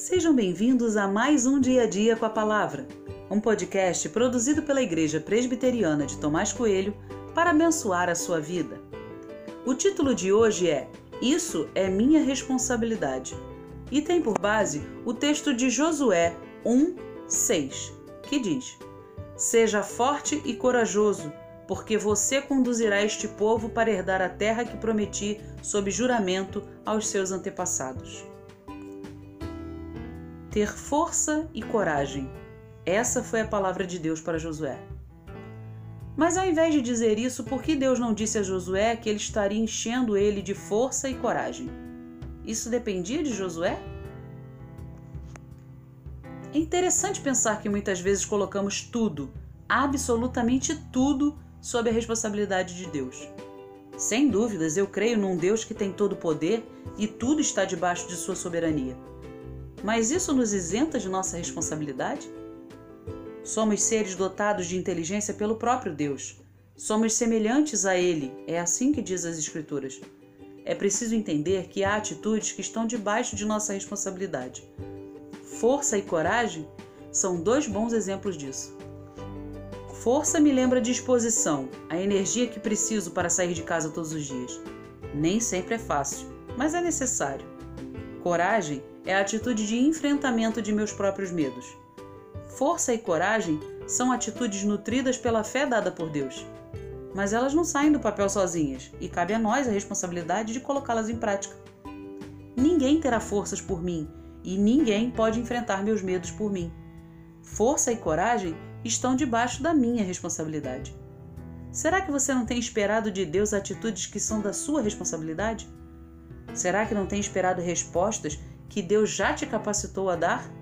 Sejam bem-vindos a mais um Dia a Dia com a Palavra, um podcast produzido pela Igreja Presbiteriana de Tomás Coelho para abençoar a sua vida. O título de hoje é Isso é minha responsabilidade e tem por base o texto de Josué 1, 6, que diz: Seja forte e corajoso, porque você conduzirá este povo para herdar a terra que prometi sob juramento aos seus antepassados. Ter força e coragem. Essa foi a palavra de Deus para Josué. Mas ao invés de dizer isso, por que Deus não disse a Josué que ele estaria enchendo ele de força e coragem? Isso dependia de Josué? É interessante pensar que muitas vezes colocamos tudo, absolutamente tudo, sob a responsabilidade de Deus. Sem dúvidas, eu creio num Deus que tem todo o poder e tudo está debaixo de sua soberania. Mas isso nos isenta de nossa responsabilidade? Somos seres dotados de inteligência pelo próprio Deus. Somos semelhantes a Ele, é assim que diz as Escrituras. É preciso entender que há atitudes que estão debaixo de nossa responsabilidade. Força e coragem são dois bons exemplos disso. Força me lembra disposição, a energia que preciso para sair de casa todos os dias. Nem sempre é fácil, mas é necessário. Coragem é a atitude de enfrentamento de meus próprios medos. Força e coragem são atitudes nutridas pela fé dada por Deus. Mas elas não saem do papel sozinhas e cabe a nós a responsabilidade de colocá-las em prática. Ninguém terá forças por mim e ninguém pode enfrentar meus medos por mim. Força e coragem estão debaixo da minha responsabilidade. Será que você não tem esperado de Deus atitudes que são da sua responsabilidade? Será que não tem esperado respostas que Deus já te capacitou a dar?